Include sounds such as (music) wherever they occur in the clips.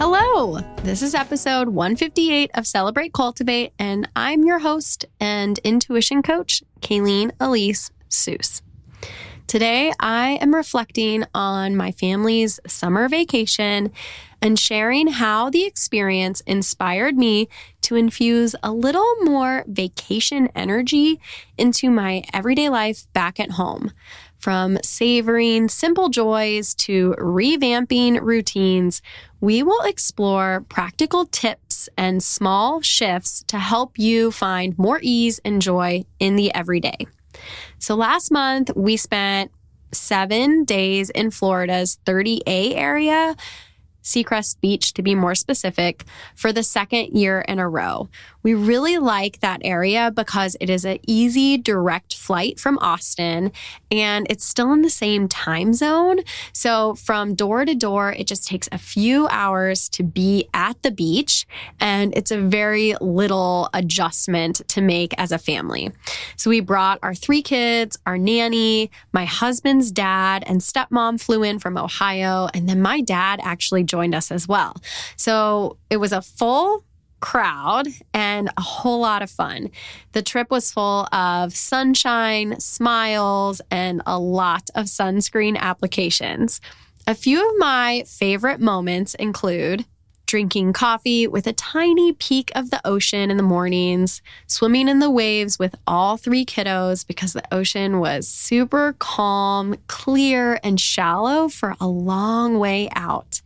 Hello, this is episode 158 of Celebrate Cultivate, and I'm your host and intuition coach, Kaileen Elise Seuss. Today, I am reflecting on my family's summer vacation and sharing how the experience inspired me to infuse a little more vacation energy into my everyday life back at home. From savoring simple joys to revamping routines, we will explore practical tips and small shifts to help you find more ease and joy in the everyday. So last month, we spent seven days in Florida's 30A area Seacrest Beach to be more specific, for the second year in a row. We really like that area because it is an easy, direct flight from Austin and it's still in the same time zone. So from door to door, it just takes a few hours to be at the beach and it's a very little adjustment to make as a family. So we brought our three kids, our nanny, my husband's dad, and stepmom flew in from Ohio. And then my dad actually joined us as well. So it was a full crowd and a whole lot of fun. The trip was full of sunshine, smiles, and a lot of sunscreen applications. A few of my favorite moments include drinking coffee with a tiny peek of the ocean in the mornings, swimming in the waves with all three kiddos because the ocean was super calm, clear, and shallow for a long way out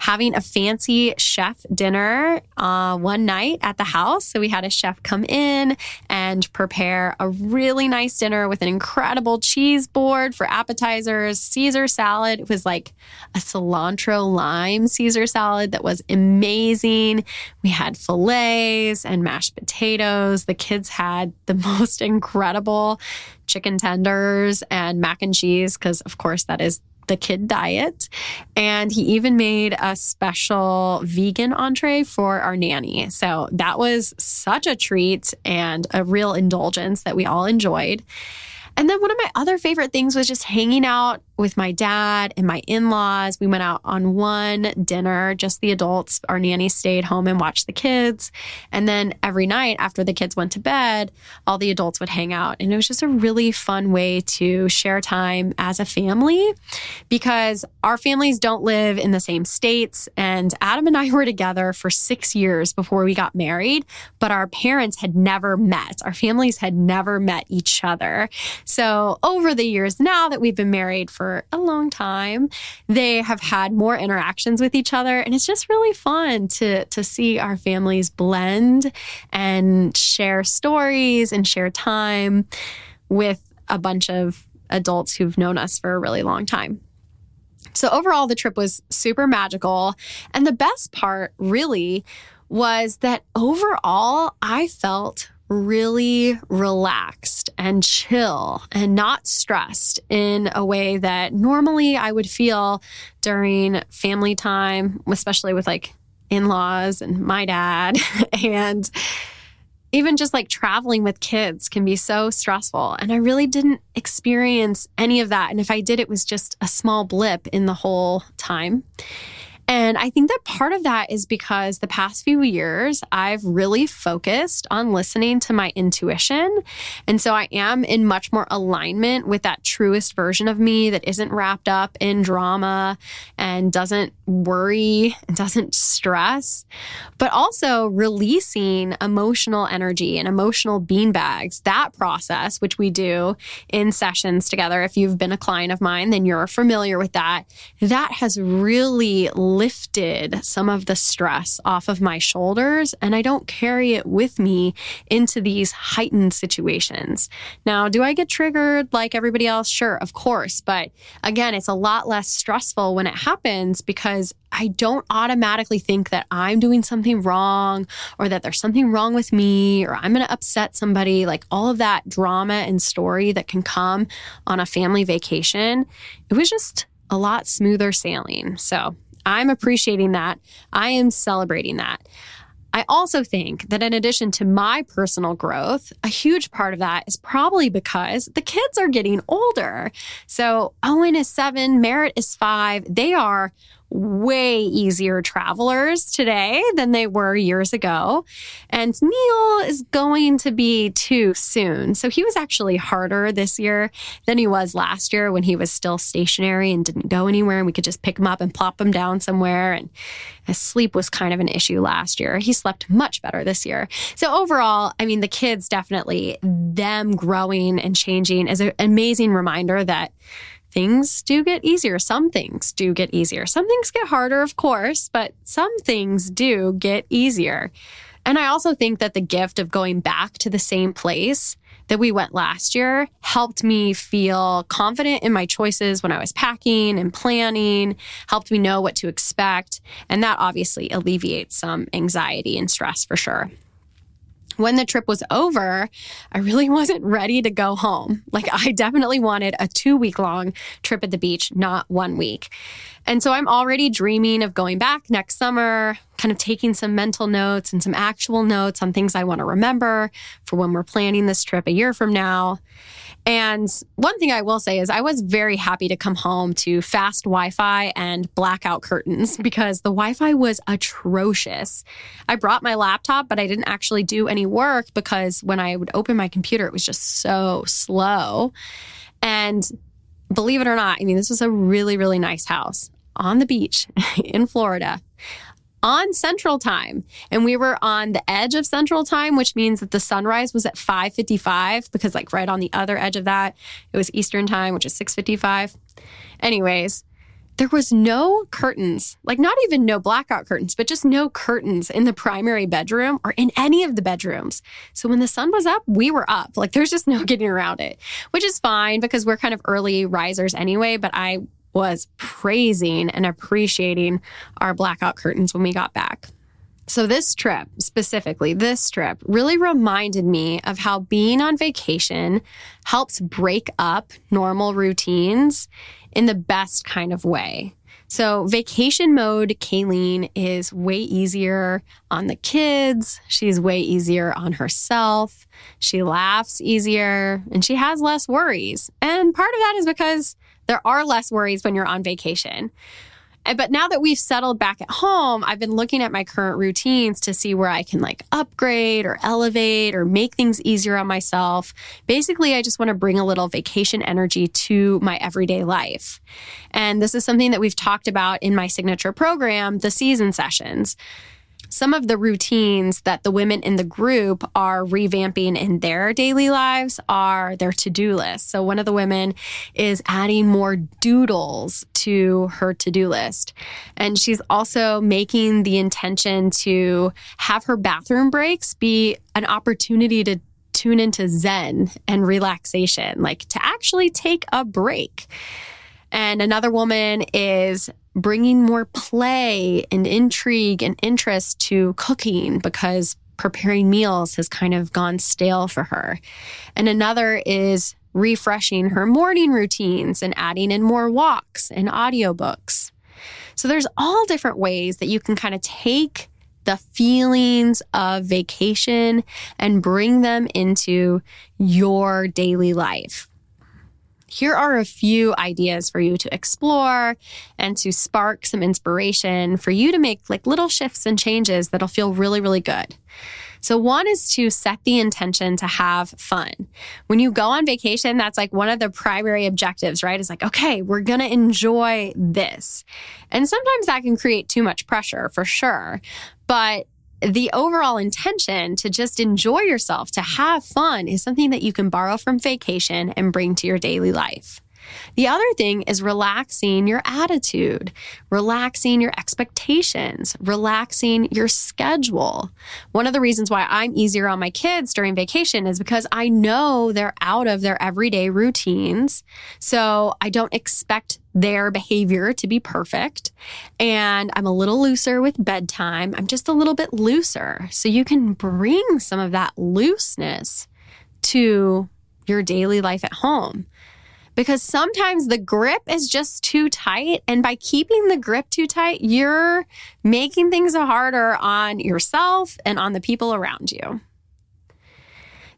having a fancy chef dinner uh, one night at the house. So we had a chef come in and prepare a really nice dinner with an incredible cheese board for appetizers, Caesar salad. It was like a cilantro lime Caesar salad that was amazing. We had fillets and mashed potatoes. The kids had the (laughs) most incredible chicken tenders and mac and cheese because, of course, that is the kid diet. And he even made a special vegan entree for our nanny. So that was such a treat and a real indulgence that we all enjoyed. And then one of my other favorite things was just hanging out with my dad and my in laws. We went out on one dinner, just the adults. Our nanny stayed home and watched the kids. And then every night after the kids went to bed, all the adults would hang out. And it was just a really fun way to share time as a family because our families don't live in the same states. And Adam and I were together for six years before we got married, but our parents had never met. Our families had never met each other. So over the years now that we've been married for a long time. They have had more interactions with each other, and it's just really fun to to see our families blend and share stories and share time with a bunch of adults who've known us for a really long time. So overall the trip was super magical, and the best part really was that overall I felt really relaxed and chill and not stressed in a way that normally I would feel during family time, especially with like in laws and my dad. (laughs) and even just like traveling with kids can be so stressful. And I really didn't experience any of that. And if I did, it was just a small blip in the whole time. And I think that part of that is because the past few years, I've really focused on listening to my intuition. And so I am in much more alignment with that truest version of me that isn't wrapped up in drama and doesn't worry and (laughs) doesn't stress, but also releasing emotional energy and emotional beanbags. That process, which we do in sessions together. If you've been a client of mine, then you're familiar with that. That has really lifted some of the stress off of my shoulders and I don't carry it with me into these heightened situations. Now, do I get triggered like everybody else? Sure, of course. But again, it's a lot less stressful when it happens because I don't automatically think that I'm doing something wrong or that there's something wrong with me or I'm going to upset somebody. Like all of that drama and story that can come on a family vacation. It was just a lot smoother sailing. So I'm appreciating that. I am celebrating that. I also think that in addition to my personal growth, a huge part of that is probably because the kids are getting older. So Owen is seven, Merritt is five. They are way easier travelers today than they were years ago. And Neil is going to be too soon. So he was actually harder this year than he was last year when he was still stationary and didn't go anywhere. And we could just pick him up and plop him down somewhere. And his sleep was kind of an issue last year. He slept much better this year. So overall, I mean, the kids definitely, them growing and changing is an amazing reminder that things do get easier. Some things do get easier. Some things get harder, of course, but some things do get easier. And I also think that the gift of going back to the same place that we went last year helped me feel confident in my choices when I was packing and planning, helped me know what to expect. And that obviously alleviates some anxiety and stress for sure when the trip was over, I really wasn't ready to go home. Like, I definitely wanted a two week long trip at the beach, not one week. And so I'm already dreaming of going back next summer, kind of taking some mental notes and some actual notes on things I want to remember for when we're planning this trip a year from now. And one thing I will say is I was very happy to come home to fast Wi Fi and blackout curtains (laughs) because the Wi Fi was atrocious. I brought my laptop, but I didn't actually do any work because when I would open my computer, it was just so slow. And believe it or not, I mean, this was a really, really nice house on the beach (laughs) in Florida on Central Time. And we were on the edge of Central Time, which means that the sunrise was at 5:55 because like right on the other edge of that, it was Eastern Time, which is 6:55. Anyways, there was no curtains, like not even no blackout curtains, but just no curtains in the primary bedroom or in any of the bedrooms. So when the sun was up, we were up. Like there's just no (laughs) getting around it, which is fine because we're kind of early risers anyway. But I was praising and appreciating our blackout curtains when we got back. So, this trip, specifically, this trip really reminded me of how being on vacation helps break up normal routines in the best kind of way. So, vacation mode, Kaileen is way easier on the kids. She's way easier on herself. She laughs easier and she has less worries. And part of that is because there are less worries when you're on vacation. But now that we've settled back at home, I've been looking at my current routines to see where I can like upgrade or elevate or make things easier on myself. Basically, I just want to bring a little vacation energy to my everyday life. And this is something that we've talked about in my signature program, the season sessions some of the routines that the women in the group are revamping in their daily lives are their to do list. So, one of the women is adding more doodles to her to do list. And she's also making the intention to have her bathroom breaks be an opportunity to tune into Zen and relaxation, like to actually take a break. And another woman is bringing more play and intrigue and interest to cooking because preparing meals has kind of gone stale for her. And another is refreshing her morning routines and adding in more walks and audiobooks. So there's all different ways that you can kind of take the feelings of vacation and bring them into your daily life here are a few ideas for you to explore and to spark some inspiration for you to make like little shifts and changes that'll feel really, really good. So, one is to set the intention to have fun. When you go on vacation, that's like one of the primary objectives, right? Is like, okay, we're going to enjoy this. And sometimes that can create too much pressure for sure. But the overall intention to just enjoy yourself, to have fun, is something that you can borrow from vacation and bring to your daily life. The other thing is relaxing your attitude, relaxing your expectations, relaxing your schedule. One of the reasons why I'm easier on my kids during vacation is because I know they're out of their everyday routines. So I don't expect their behavior to be perfect. And I'm a little looser with bedtime. I'm just a little bit looser. So you can bring some of that looseness to your daily life at home because sometimes the grip is just too tight. And by keeping the grip too tight, you're making things harder on yourself and on the people around you.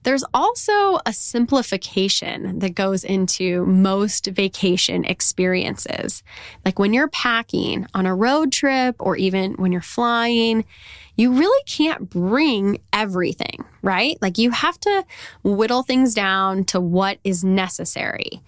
There's also a simplification that goes into most vacation experiences. Like when you're packing on a road trip or even when you're flying, you really can't bring everything, right? Like you have to whittle things down to what is necessary.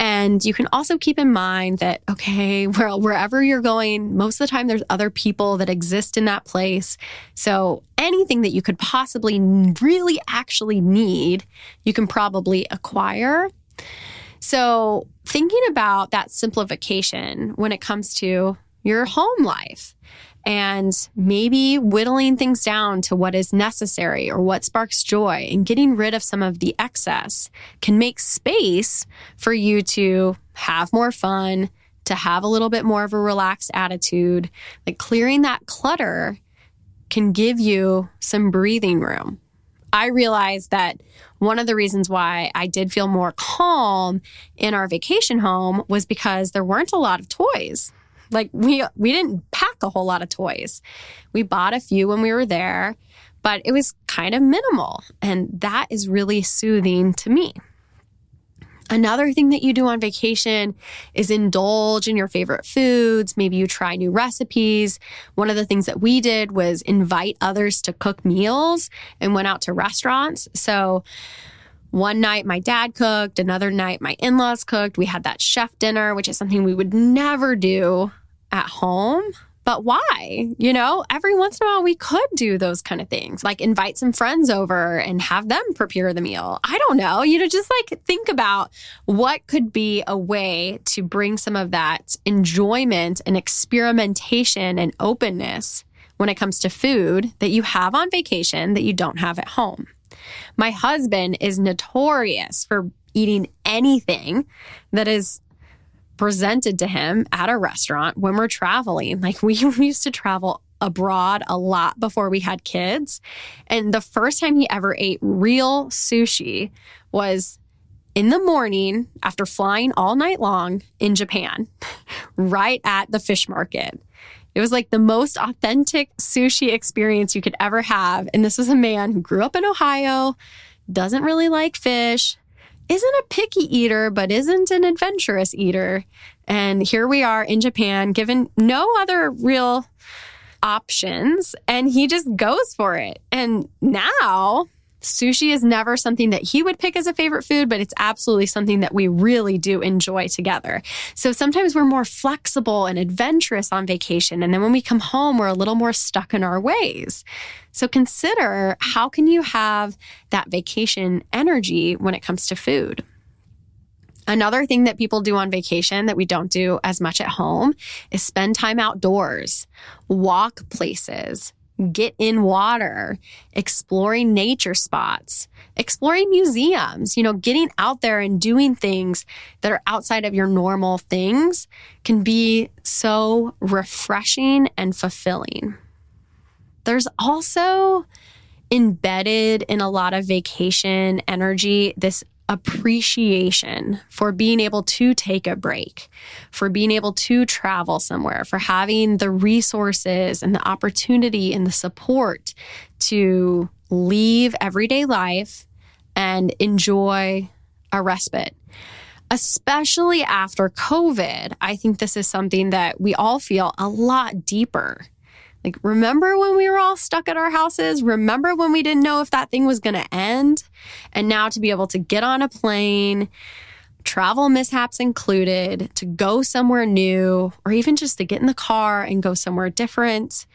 And you can also keep in mind that, okay, (laughs) well, wherever you're going, most of the time there's other people that exist in that place. So anything that you could possibly really actually need, you can probably acquire. So thinking about that simplification when it comes to your home life and maybe whittling things down to what is necessary or what sparks joy and getting rid of some of the excess can make space for you to have more fun, to have a little bit more of a relaxed attitude. Like clearing that clutter can give you some breathing room. I realized that one of the reasons why I did feel more calm in our vacation home was because there weren't a lot of toys. Like we we didn't pack a whole lot of toys. We bought a few when we were there, but it was kind of minimal and that is really soothing to me. Another thing that you do on vacation is indulge in your favorite foods. Maybe you try new recipes. One of the things that we did was invite others to cook meals and went out to restaurants. So one night my dad cooked, another night my in laws cooked. We had that chef dinner, which is something we would never do at home. But why? You know, every once in a while we could do those kind of things, like invite some friends over and have them prepare the meal. I don't know, you know, just like think about what could be a way to bring some of that enjoyment and experimentation and openness when it comes to food that you have on vacation that you don't have at home. My husband is notorious for eating anything that is presented to him at a restaurant when we're traveling. Like (laughs) we used to travel abroad a lot before we had kids. And the first time he ever ate real sushi was in the morning after flying all night long in Japan, (laughs) right at the fish market. It was like the most authentic sushi experience you could ever have. And this was a man who grew up in Ohio, doesn't really like fish, isn't a picky eater, but isn't an adventurous eater. And here we are in Japan, given no other real options, and he just goes for it. And now Sushi is never something that he would pick as a favorite food, but it's absolutely something that we really do enjoy together. So sometimes we're more flexible and adventurous on vacation. And then when we come home, we're a little more stuck in our ways. So consider how can you have that vacation energy when it comes to food? Another thing that people do on vacation that we don't do as much at home is spend time outdoors, walk places, get in water, exploring nature spots, exploring museums, you know, getting out there and doing things that are outside of your normal things can be so refreshing and fulfilling. There's also embedded in a lot of vacation energy this appreciation for being able to take a break, for being able to travel somewhere, for having the resources and the opportunity and the support to leave everyday life and enjoy a respite. Especially after COVID, I think this is something that we all feel a lot deeper like, remember when we were all stuck at our houses? Remember when we didn't know if that thing was going to end? And now to be able to get on a plane, travel mishaps included, to go somewhere new, or even just to get in the car and go somewhere different,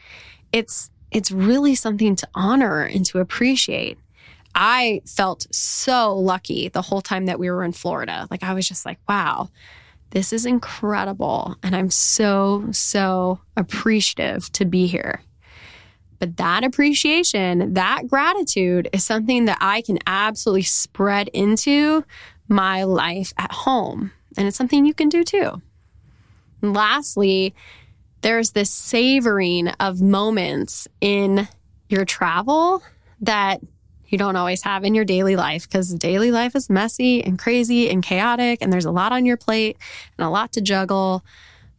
it's it's really something to honor and to appreciate. I felt so lucky the whole time that we were in Florida. Like, I was just like, wow, this is incredible. And I'm so, so appreciative to be here. But that appreciation, that gratitude is something that I can absolutely spread into my life at home. And it's something you can do too. And lastly, there's this savoring of moments in your travel that you don't always have in your daily life because daily life is messy and crazy and chaotic, and there's a lot on your plate and a lot to juggle.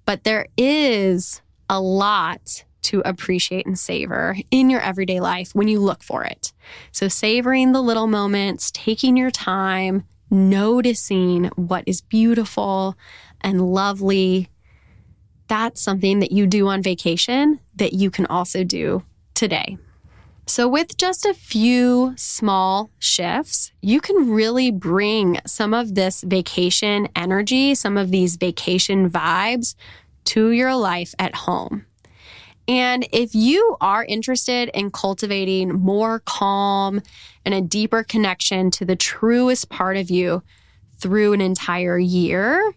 But there is a lot to appreciate and savor in your everyday life when you look for it. So, savoring the little moments, taking your time, noticing what is beautiful and lovely. That's something that you do on vacation that you can also do today. So, with just a few small shifts, you can really bring some of this vacation energy, some of these vacation vibes to your life at home. And if you are interested in cultivating more calm and a deeper connection to the truest part of you through an entire year,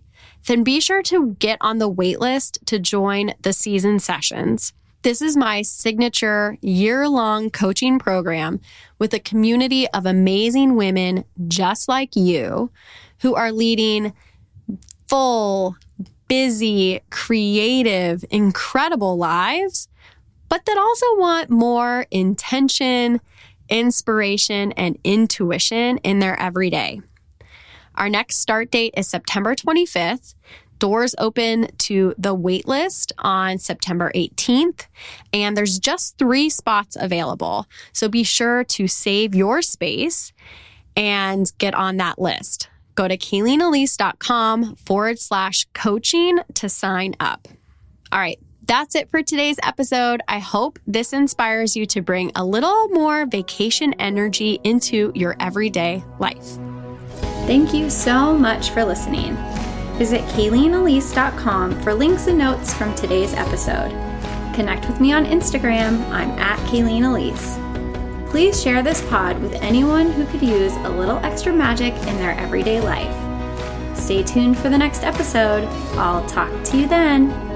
then be sure to get on the waitlist to join the season sessions. This is my signature year long coaching program with a community of amazing women just like you who are leading full, busy, creative, incredible lives, but that also want more intention, inspiration, and intuition in their everyday. Our next start date is September 25th. Doors open to the waitlist on September 18th, and there's just three spots available. So be sure to save your space and get on that list. Go to KaileenElise.com forward slash coaching to sign up. All right, that's it for today's episode. I hope this inspires you to bring a little more vacation energy into your everyday life. Thank you so much for listening. Visit KaileenElise.com for links and notes from today's episode. Connect with me on Instagram. I'm at Kaileen Elise. Please share this pod with anyone who could use a little extra magic in their everyday life. Stay tuned for the next episode. I'll talk to you then.